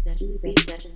session, reading session.